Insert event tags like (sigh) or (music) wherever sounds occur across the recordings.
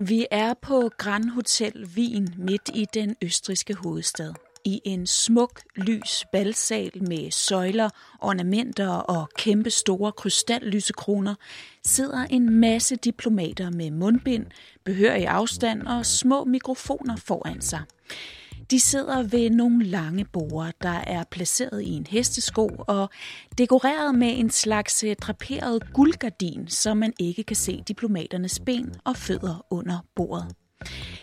Vi er på Grand Hotel Wien midt i den østriske hovedstad. I en smuk, lys balsal med søjler, ornamenter og kæmpe store krystallysekroner sidder en masse diplomater med mundbind, behørig afstand og små mikrofoner foran sig. De sidder ved nogle lange borde, der er placeret i en hestesko og dekoreret med en slags øh, draperet guldgardin, så man ikke kan se diplomaternes ben og fødder under bordet.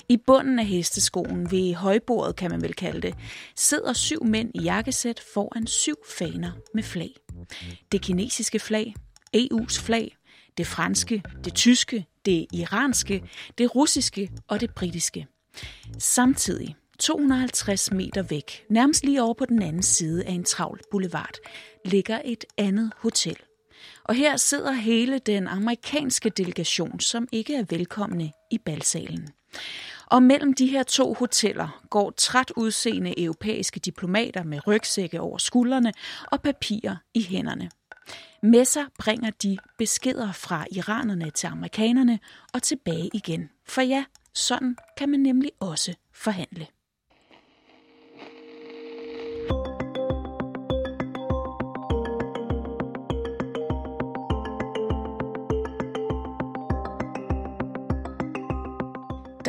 I bunden af hesteskoen ved højbordet, kan man vel kalde det, sidder syv mænd i jakkesæt foran syv faner med flag. Det kinesiske flag, EU's flag, det franske, det tyske, det iranske, det russiske og det britiske. Samtidig 250 meter væk, nærmest lige over på den anden side af en travl boulevard, ligger et andet hotel. Og her sidder hele den amerikanske delegation, som ikke er velkomne i balsalen. Og mellem de her to hoteller går træt udseende europæiske diplomater med rygsække over skuldrene og papirer i hænderne. Med sig bringer de beskeder fra iranerne til amerikanerne og tilbage igen. For ja, sådan kan man nemlig også forhandle.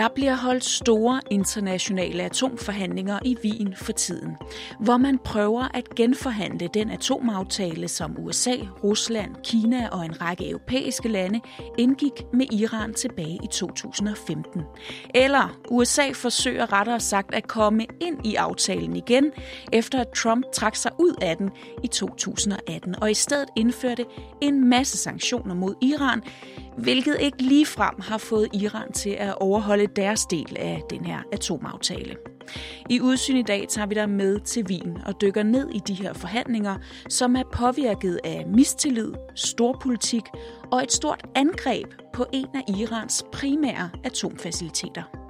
Der bliver holdt store internationale atomforhandlinger i Wien for tiden, hvor man prøver at genforhandle den atomaftale, som USA, Rusland, Kina og en række europæiske lande indgik med Iran tilbage i 2015. Eller USA forsøger rettere sagt at komme ind i aftalen igen, efter at Trump trak sig ud af den i 2018 og i stedet indførte en masse sanktioner mod Iran, hvilket ikke ligefrem har fået Iran til at overholde deres del af den her atomaftale. I udsyn i dag tager vi dig med til Wien og dykker ned i de her forhandlinger, som er påvirket af mistillid, storpolitik og et stort angreb på en af Irans primære atomfaciliteter.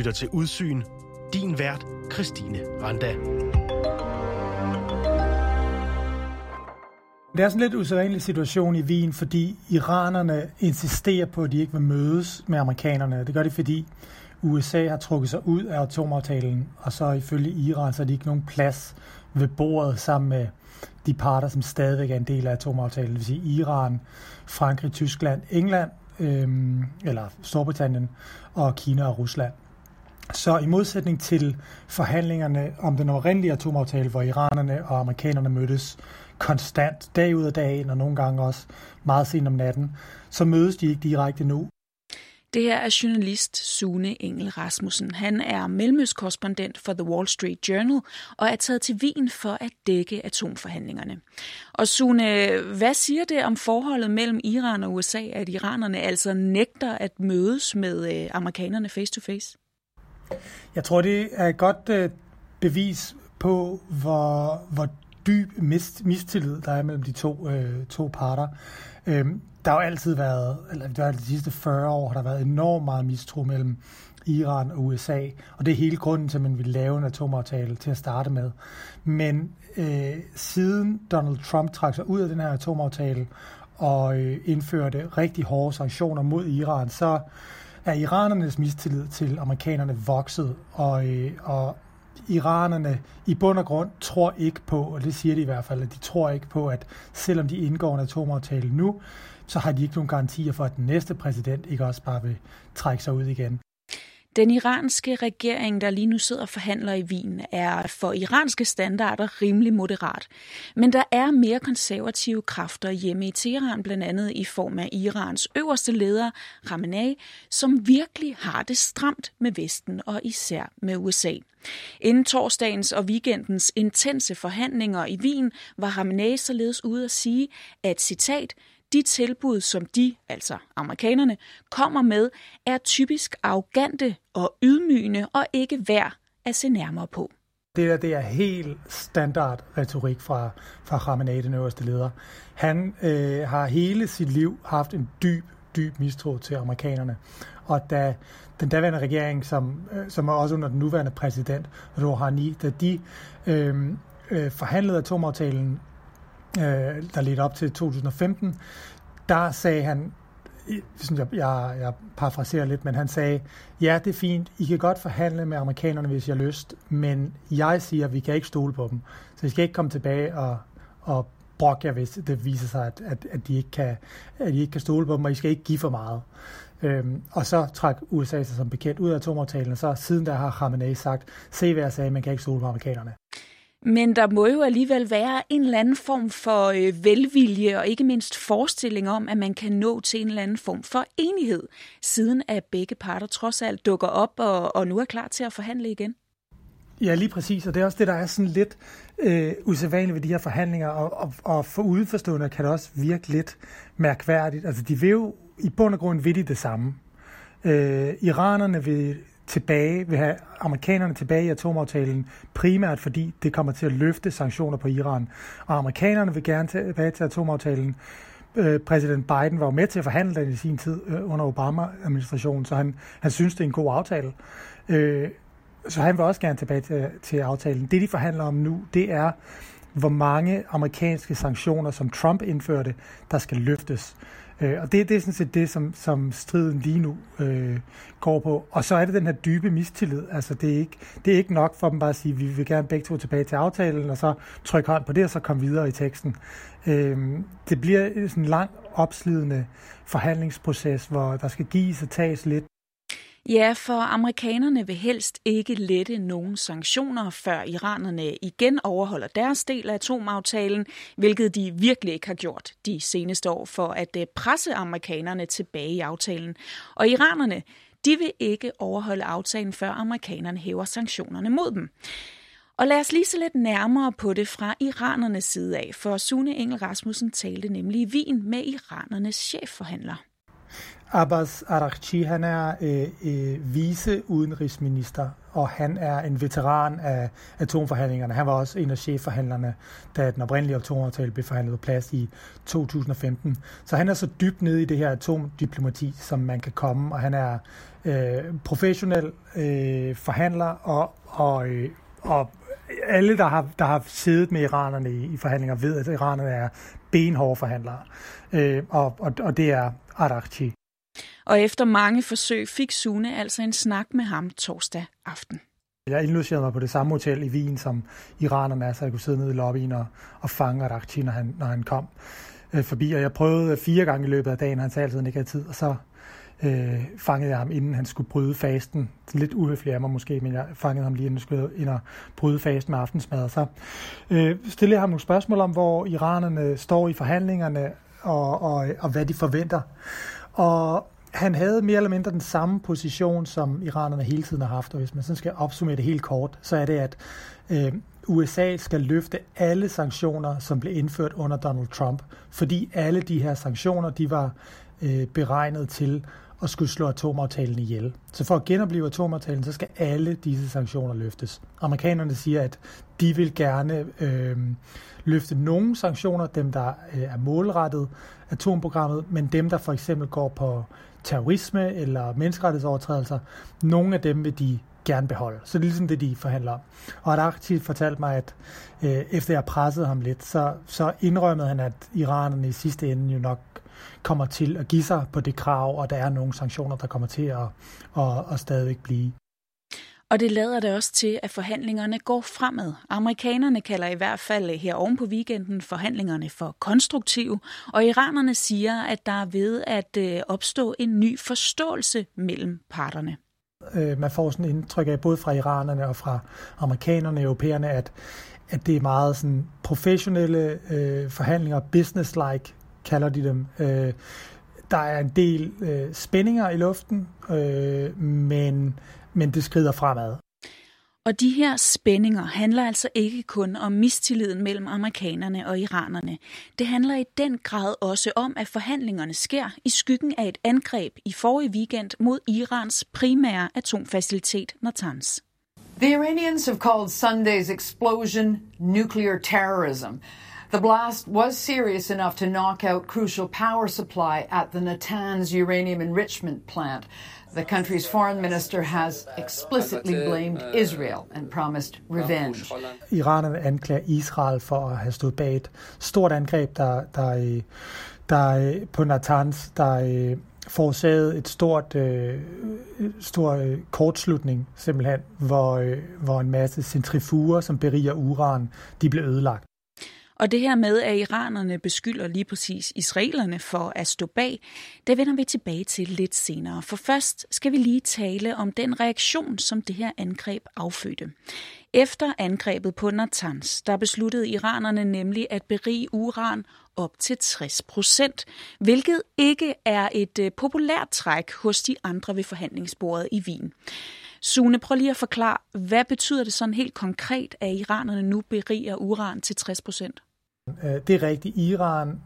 lytter til Udsyn. Din vært, Christine Randa. Det er sådan en lidt usædvanlig situation i Wien, fordi iranerne insisterer på, at de ikke vil mødes med amerikanerne. Det gør de, fordi USA har trukket sig ud af atomaftalen, og så ifølge Iran, så er de ikke nogen plads ved bordet sammen med de parter, som stadigvæk er en del af atomaftalen, det vil sige Iran, Frankrig, Tyskland, England, øhm, eller Storbritannien, og Kina og Rusland. Så i modsætning til forhandlingerne om den oprindelige atomaftale, hvor iranerne og amerikanerne mødtes konstant dag ud af dag og nogle gange også meget sent om natten, så mødes de ikke direkte nu. Det her er journalist Sune Engel Rasmussen. Han er mellemøstkorrespondent for The Wall Street Journal og er taget til Wien for at dække atomforhandlingerne. Og Sune, hvad siger det om forholdet mellem Iran og USA, at iranerne altså nægter at mødes med øh, amerikanerne face to face? Jeg tror, det er et godt øh, bevis på, hvor, hvor dyb mist, mistillid der er mellem de to, øh, to parter. Øhm, der har jo altid været, eller det var de sidste 40 år, har der været enormt meget mistro mellem Iran og USA, og det er hele grunden til, at man ville lave en atomaftale til at starte med. Men øh, siden Donald Trump trak sig ud af den her atomaftale og øh, indførte rigtig hårde sanktioner mod Iran, så er iranernes mistillid til amerikanerne vokset, og, øh, og iranerne i bund og grund tror ikke på, og det siger de i hvert fald, at de tror ikke på, at selvom de indgår en atomaftale nu, så har de ikke nogen garantier for, at den næste præsident ikke også bare vil trække sig ud igen. Den iranske regering, der lige nu sidder og forhandler i Wien, er for iranske standarder rimelig moderat. Men der er mere konservative kræfter hjemme i Teheran, blandt andet i form af Irans øverste leder, Khamenei, som virkelig har det stramt med Vesten og især med USA. Inden torsdagens og weekendens intense forhandlinger i Wien var Khamenei således ude at sige, at citat, de tilbud, som de, altså amerikanerne, kommer med, er typisk arrogante og ydmygende og ikke værd at se nærmere på. Det der, det er helt standard retorik fra, fra Khamenei, den øverste leder. Han øh, har hele sit liv haft en dyb dyb mistro til amerikanerne. Og da den daværende regering, som, øh, som er også under den nuværende præsident, Rouhani, da de øh, øh, forhandlede atomaftalen, øh, der ledte op til 2015, der sagde han, synes jeg, jeg, jeg parafraserer lidt, men han sagde, ja, det er fint, I kan godt forhandle med amerikanerne, hvis jeg har lyst, men jeg siger, at vi kan ikke stole på dem. Så I skal ikke komme tilbage og, og brokke jer, hvis det viser sig, at, at, at, de ikke kan, at I ikke kan stole på dem, og I skal ikke give for meget. Øhm, og så trak USA sig som bekendt ud af atomaftalen, og så siden der har Khamenei sagt, se hvad jeg sagde, man kan ikke stole på amerikanerne. Men der må jo alligevel være en eller anden form for øh, velvilje og ikke mindst forestilling om, at man kan nå til en eller anden form for enighed, siden at begge parter trods alt dukker op og, og nu er klar til at forhandle igen. Ja, lige præcis, og det er også det, der er sådan lidt øh, usædvanligt ved de her forhandlinger, og, og, og for udenforstående kan det også virke lidt mærkværdigt. Altså, de vil jo i bund og grund vidt det samme. Øh, iranerne vil tilbage, vil have amerikanerne tilbage i atomaftalen, primært fordi det kommer til at løfte sanktioner på Iran. Og amerikanerne vil gerne tilbage til atomaftalen. Øh, præsident Biden var jo med til at forhandle den i sin tid øh, under Obama-administrationen, så han, han synes, det er en god aftale. Øh, så han vil også gerne tilbage til, til aftalen. Det, de forhandler om nu, det er, hvor mange amerikanske sanktioner, som Trump indførte, der skal løftes. Øh, og det, det er sådan set det, som, som striden lige nu øh, går på. Og så er det den her dybe mistillid. Altså, det er, ikke, det er ikke nok for dem bare at sige, vi vil gerne begge to tilbage til aftalen, og så trykke hånd på det, og så komme videre i teksten. Øh, det bliver sådan en lang, opslidende forhandlingsproces, hvor der skal gives og tages lidt. Ja, for amerikanerne vil helst ikke lette nogen sanktioner, før iranerne igen overholder deres del af atomaftalen, hvilket de virkelig ikke har gjort de seneste år for at øh, presse amerikanerne tilbage i aftalen. Og iranerne, de vil ikke overholde aftalen, før amerikanerne hæver sanktionerne mod dem. Og lad os lige se lidt nærmere på det fra iranernes side af, for Sune Engel Rasmussen talte nemlig i Wien med iranernes chefforhandler. Abbas Araghchi, han er øh, øh, vice udenrigsminister, og han er en veteran af atomforhandlingerne. Han var også en af chefforhandlerne, da den oprindelige atomaftale blev forhandlet på plads i 2015. Så han er så dybt nede i det her atomdiplomati, som man kan komme, og han er øh, professionel øh, forhandler, og, og, øh, og alle, der har, der har siddet med iranerne i, i forhandlinger, ved, at iranerne er benhårde forhandlere. Øh, og, og, og det er Araghchi. Og efter mange forsøg fik Sune altså en snak med ham torsdag aften. Jeg indlogerede mig på det samme hotel i Wien, som iranerne er, så jeg kunne sidde nede i lobbyen og, og fange Arakchi, når han, når han kom øh, forbi. Og jeg prøvede fire gange i løbet af dagen, han sagde altid, at han ikke havde tid, og så øh, fangede jeg ham, inden han skulle bryde fasten. Lidt uhøfligt af mig måske, men jeg fangede ham lige, inden han skulle ind og bryde fasten med aftensmad. Så øh, stillede jeg ham nogle spørgsmål om, hvor iranerne står i forhandlingerne, og, og, og hvad de forventer. Og han havde mere eller mindre den samme position, som iranerne hele tiden har haft, og hvis man sådan skal opsummere det helt kort, så er det, at øh, USA skal løfte alle sanktioner, som blev indført under Donald Trump, fordi alle de her sanktioner, de var øh, beregnet til at skulle slå atomaftalen ihjel. Så for at genopleve atomaftalen, så skal alle disse sanktioner løftes. Amerikanerne siger, at de vil gerne øh, løfte nogle sanktioner, dem der øh, er målrettet atomprogrammet, men dem der for eksempel går på terrorisme eller menneskerettighedsovertrædelser, nogle af dem vil de gerne beholde. Så det er ligesom det, de forhandler om. Og Adakti fortalte mig, at øh, efter jeg pressede ham lidt, så, så indrømmede han, at iranerne i sidste ende jo nok kommer til at give sig på det krav, og der er nogle sanktioner, der kommer til at, at, at stadigvæk blive. Og det lader det også til, at forhandlingerne går fremad. Amerikanerne kalder i hvert fald her oven på weekenden forhandlingerne for konstruktive, og iranerne siger, at der er ved at øh, opstå en ny forståelse mellem parterne. Øh, man får sådan indtryk af, både fra iranerne og fra amerikanerne og europæerne, at, at det er meget sådan professionelle øh, forhandlinger, business-like kalder de dem. Øh, der er en del øh, spændinger i luften, øh, men men det skrider fremad. Og de her spændinger handler altså ikke kun om mistilliden mellem amerikanerne og iranerne. Det handler i den grad også om, at forhandlingerne sker i skyggen af et angreb i forrige weekend mod Irans primære atomfacilitet Natanz. The Iranians have called Sunday's explosion nuclear terrorism. The blast was serious enough to knock out crucial power supply at the Natanz uranium enrichment plant. The country's foreign minister has explicitly blamed Israel and promised revenge. Iranerne anklager Israel for at have stået bag et stort angreb, der, der, der på Natanz, der forårsagede et stort, øh, stor øh, kortslutning, simpelthen, hvor, øh, hvor en masse centrifuger, som beriger uran, de blev ødelagt. Og det her med, at iranerne beskylder lige præcis israelerne for at stå bag, det vender vi tilbage til lidt senere. For først skal vi lige tale om den reaktion, som det her angreb affødte. Efter angrebet på Natanz, der besluttede iranerne nemlig at berige uran op til 60 procent, hvilket ikke er et øh, populært træk hos de andre ved forhandlingsbordet i Wien. Sune, prøv lige at forklare, hvad betyder det sådan helt konkret, at iranerne nu beriger uran til 60 procent? Øh, det er rigtigt. Iran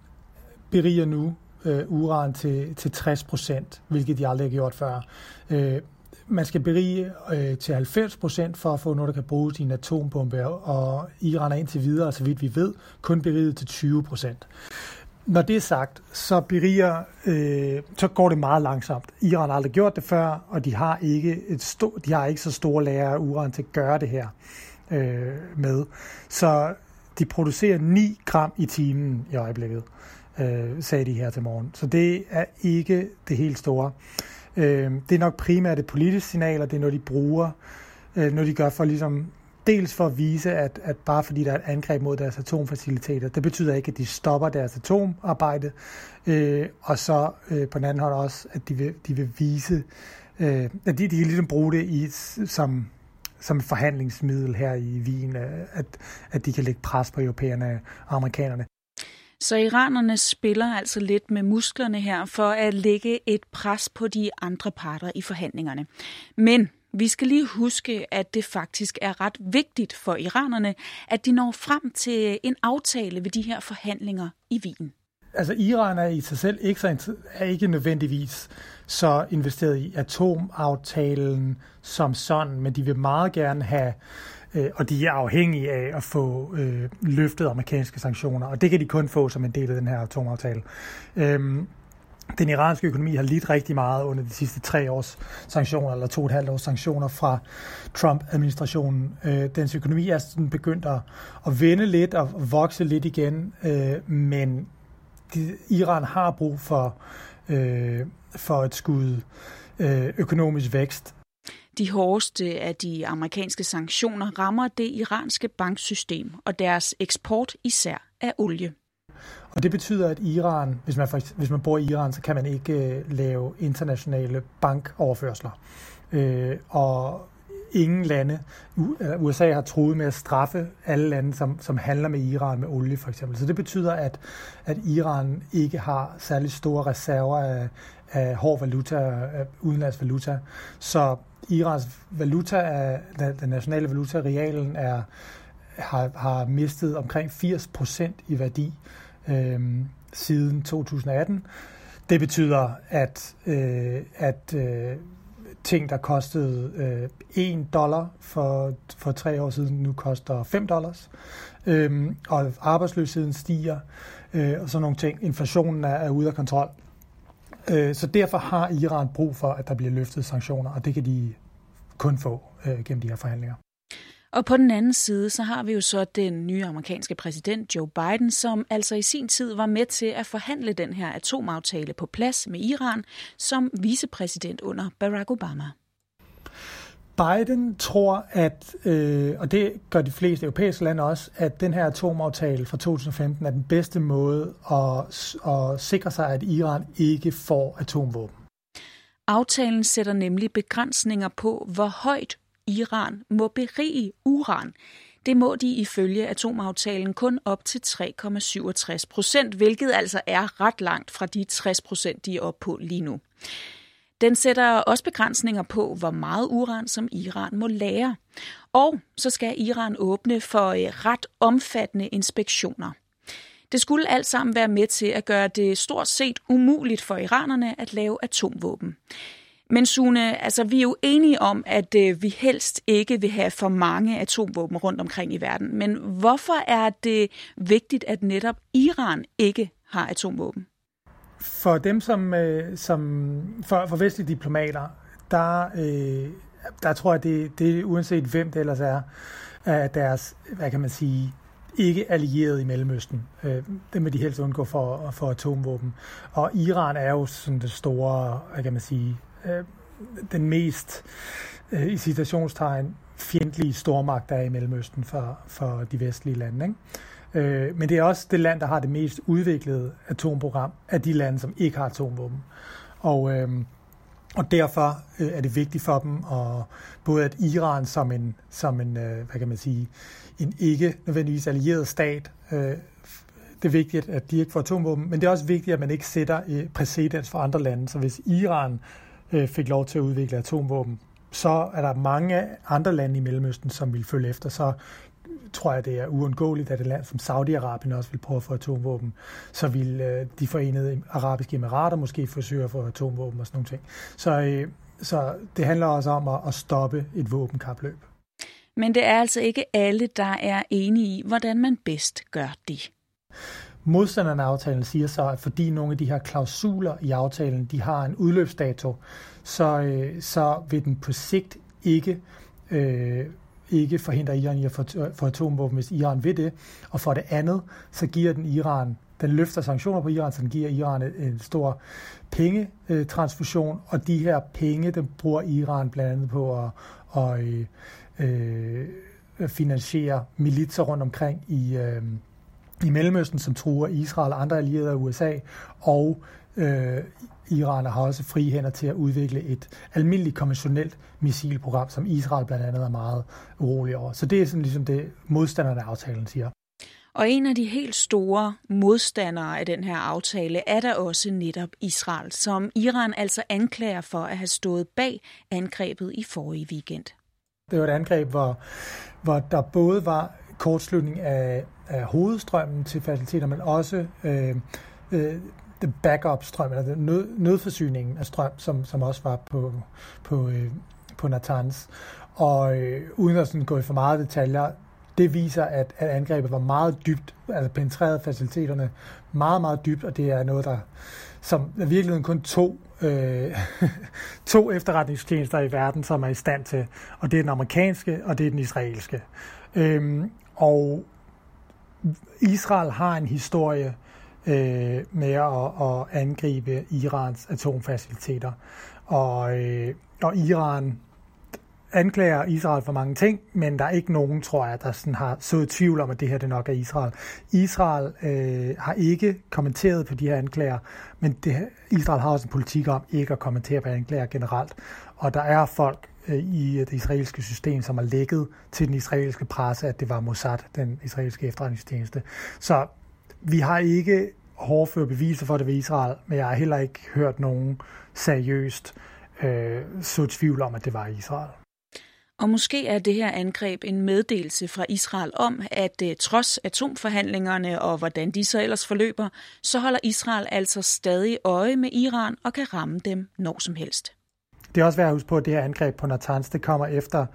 beriger nu øh, uran til, til 60 procent, hvilket de aldrig har gjort før. Øh, man skal berige øh, til 90 procent for at få noget, der kan bruges i en atombombe, og Iran er indtil videre, så vidt vi ved, kun beriget til 20 procent. Når det er sagt, så beriger, øh, så går det meget langsomt. Iran har aldrig gjort det før, og de har ikke, et sto- de har ikke så store lager af uran til at gøre det her øh, med. Så de producerer 9 gram i timen i øjeblikket, øh, sagde de her til morgen. Så det er ikke det helt store. Øh, det er nok primært et politisk signal, og det er noget, de bruger, øh, noget de gør for ligesom dels for at vise, at, at bare fordi der er et angreb mod deres atomfaciliteter, det betyder ikke, at de stopper deres atomarbejde, øh, og så øh, på den anden hånd også, at de vil, de vil vise, øh, at de, de kan ligesom bruge det i, som, som et forhandlingsmiddel her i Wien, at, at de kan lægge pres på europæerne og amerikanerne. Så iranerne spiller altså lidt med musklerne her for at lægge et pres på de andre parter i forhandlingerne. Men vi skal lige huske, at det faktisk er ret vigtigt for iranerne, at de når frem til en aftale ved de her forhandlinger i Wien. Altså Iran er i sig selv ikke, så, er ikke nødvendigvis så investeret i atomaftalen som sådan, men de vil meget gerne have øh, og de er afhængige af at få øh, løftet amerikanske sanktioner, og det kan de kun få som en del af den her atomaftale. Øhm, den iranske økonomi har lidt rigtig meget under de sidste tre års sanktioner, eller to og et halvt års sanktioner fra Trump-administrationen. Øh, dens økonomi er sådan begyndt at, at vende lidt og vokse lidt igen, øh, men de, Iran har brug for, øh, for et skud øh, økonomisk vækst, de hårdeste af de amerikanske sanktioner rammer det iranske banksystem og deres eksport især af olie. Og det betyder, at Iran, hvis man, hvis man bor i Iran, så kan man ikke øh, lave internationale bankoverførsler. Øh, og ingen lande, USA øh, har troet med at straffe alle lande, som, som handler med Iran med olie for eksempel. Så det betyder, at, at Iran ikke har særlig store reserver af, af hård valuta, øh, af udenlands valuta. Så Irans valuta, er, den nationale valuta, realen, er, har, har mistet omkring 80 procent i værdi øh, siden 2018. Det betyder, at, øh, at øh, ting, der kostede øh, 1 dollar for, for tre år siden, nu koster 5 dollars. Øhm, og arbejdsløsheden stiger, øh, og sådan nogle ting. Inflationen er, er ude af kontrol. Øh, så derfor har Iran brug for, at der bliver løftet sanktioner, og det kan de kun få øh, gennem de her forhandlinger. Og på den anden side, så har vi jo så den nye amerikanske præsident Joe Biden, som altså i sin tid var med til at forhandle den her atomaftale på plads med Iran som vicepræsident under Barack Obama. Biden tror, at, øh, og det gør de fleste europæiske lande også, at den her atomaftale fra 2015 er den bedste måde at, at sikre sig, at Iran ikke får atomvåben. Aftalen sætter nemlig begrænsninger på, hvor højt Iran må berige uran. Det må de ifølge atomaftalen kun op til 3,67 procent, hvilket altså er ret langt fra de 60 procent, de er oppe på lige nu. Den sætter også begrænsninger på, hvor meget uran som Iran må lære. Og så skal Iran åbne for øh, ret omfattende inspektioner. Det skulle alt sammen være med til at gøre det stort set umuligt for iranerne at lave atomvåben. Men Sune, altså vi er jo enige om, at øh, vi helst ikke vil have for mange atomvåben rundt omkring i verden. Men hvorfor er det vigtigt, at netop Iran ikke har atomvåben? For dem, som, øh, som for, for vestlige diplomater, der, øh, der tror jeg, det, det uanset hvem det ellers er, er deres, hvad kan man sige, ikke allieret i Mellemøsten. Øh, det vil de helst undgå for, for atomvåben. Og Iran er jo sådan det store, hvad kan man sige, øh, den mest, øh, i citationstegn, fjendtlige stormagt, der er i Mellemøsten for, for de vestlige lande. Ikke? Øh, men det er også det land, der har det mest udviklede atomprogram af de lande, som ikke har atomvåben. Og, øh, og derfor øh, er det vigtigt for dem, at, både at Iran som en, som en øh, hvad kan man sige, en ikke nødvendigvis allieret stat, øh, det er vigtigt, at de ikke får atomvåben, men det er også vigtigt, at man ikke sætter øh, præcedens for andre lande. Så hvis Iran øh, fik lov til at udvikle atomvåben, så er der mange andre lande i Mellemøsten, som vil følge efter. Så tror jeg, det er uundgåeligt, at et land som Saudi-Arabien også vil prøve at få atomvåben. Så vil øh, de forenede arabiske emirater måske forsøge at få atomvåben og sådan nogle ting. Så, øh, så det handler også om at, at stoppe et våbenkapløb. Men det er altså ikke alle, der er enige i, hvordan man bedst gør det. Modstanderne af aftalen siger så, at fordi nogle af de her klausuler i aftalen, de har en udløbsdato, så, øh, så vil den på sigt ikke, øh, ikke forhindre Iran i at få, øh, få atomvåben, hvis Iran vil det. Og for det andet, så giver den Iran, den løfter sanktioner på Iran, så den giver Iran en, en stor pengetransfusion, og de her penge, den bruger Iran blandt andet på at, at øh, øh, finansiere militser rundt omkring i, øh, i Mellemøsten, som truer Israel og andre allierede af USA, og øh, Iran har også frie hænder til at udvikle et almindeligt konventionelt missilprogram, som Israel blandt andet er meget urolig over. Så det er sådan ligesom det, modstanderne af aftalen siger. Og en af de helt store modstandere af den her aftale er der også netop Israel, som Iran altså anklager for at have stået bag angrebet i forrige weekend. Det var et angreb, hvor, hvor der både var kortslutning af, af hovedstrømmen til faciliteter, men også øh, øh, backup-strøm, eller nød, nødforsyningen af strøm, som, som også var på, på, øh, på Natanz. Og øh, uden at sådan gå i for meget detaljer, det viser, at, at angrebet var meget dybt, altså penetrerede faciliteterne meget, meget dybt, og det er noget, der som i virkeligheden kun to, øh, (laughs) to efterretningstjenester i verden, som er i stand til, og det er den amerikanske, og det er den israelske. Øhm, og Israel har en historie øh, med at, at angribe Irans atomfaciliteter, og, øh, og Iran anklager Israel for mange ting, men der er ikke nogen, tror jeg, der sådan har så tvivl om, at det her det nok er Israel. Israel øh, har ikke kommenteret på de her anklager, men det, Israel har også en politik om ikke at kommentere på anklager generelt. Og der er folk Øh, i øh, det israelske system, som har lægget til den israelske presse, at det var Mossad, den israelske efterretningstjeneste. Så vi har ikke hårdføre beviser for det ved Israel, men jeg har heller ikke hørt nogen seriøst øh, så tvivl om, at det var Israel. Og måske er det her angreb en meddelelse fra Israel om, at øh, trods atomforhandlingerne og hvordan de så ellers forløber, så holder Israel altså stadig øje med Iran og kan ramme dem når som helst. Det er også værd at huske på, at det her angreb på Natanz, det kommer efter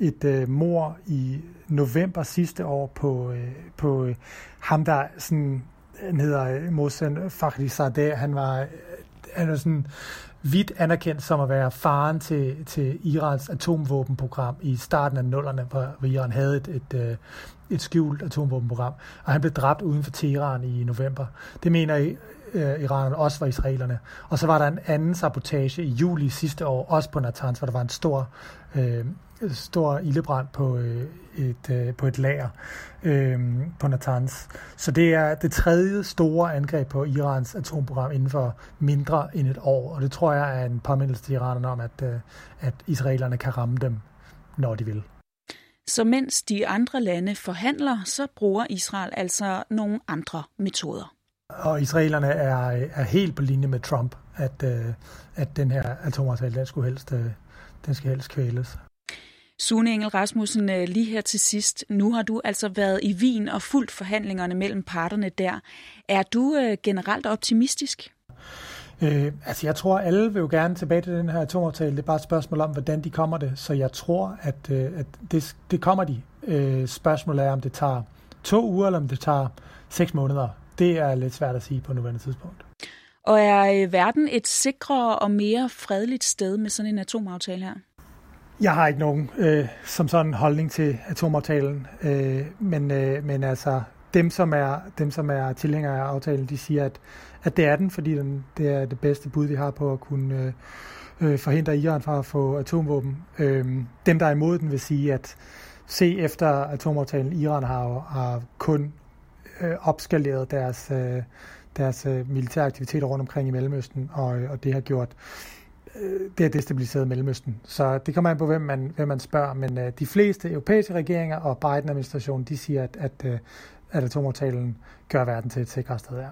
et øh, mor i november sidste år på, øh, på øh, ham, der sådan, han hedder øh, Mohsen Fakhrizadeh. Han var, øh, han var sådan vidt anerkendt som at være faren til, til Irans atomvåbenprogram i starten af nullerne, hvor, Iran havde et, et, øh, et skjult atomvåbenprogram. Og han blev dræbt uden for Teheran i november. Det mener øh, iranerne også for israelerne. Og så var der en anden sabotage i juli sidste år, også på Natanz, hvor der var en stor, øh, stor ildebrand på, øh, et, øh, på et lager øh, på Natanz. Så det er det tredje store angreb på Irans atomprogram inden for mindre end et år. Og det tror jeg er en påmindelse til iranerne om, at, øh, at israelerne kan ramme dem, når de vil. Så mens de andre lande forhandler, så bruger Israel altså nogle andre metoder. Og israelerne er, er helt på linje med Trump, at, øh, at den her atomaftale, den skulle helst, øh, den skal helst kvæles. Sune Engel Rasmussen, øh, lige her til sidst. Nu har du altså været i Wien og fulgt forhandlingerne mellem parterne der. Er du generelt optimistisk? Øh, altså jeg tror, alle vil jo gerne tilbage til den her atomaftale. Det er bare et spørgsmål om, hvordan de kommer det. Så jeg tror, at, øh, at det, det kommer de. Øh, spørgsmålet er, om det tager to uger, eller om det tager seks måneder. Det er lidt svært at sige på nuværende tidspunkt. Og er øh, verden et sikrere og mere fredeligt sted med sådan en atomaftale her? Jeg har ikke nogen øh, som sådan holdning til atomaftalen, øh, men, øh, men altså dem som er dem som er tilhængere af aftalen, de siger at at det er den, fordi den, det er det bedste bud, vi har på at kunne øh, øh, forhindre Iran fra at få atomvåben. Øh, dem, der er imod den, vil sige, at se efter atomaftalen, Iran har, har kun øh, opskaleret deres, øh, deres øh, militære aktiviteter rundt omkring i Mellemøsten, og, øh, og det har gjort øh, det har destabiliseret Mellemøsten. Så det kommer an på, hvem man, hvem man spørger, men øh, de fleste europæiske regeringer og Biden-administrationen, de siger, at, at, øh, at atomaftalen gør verden til et sikrere sted. Ja.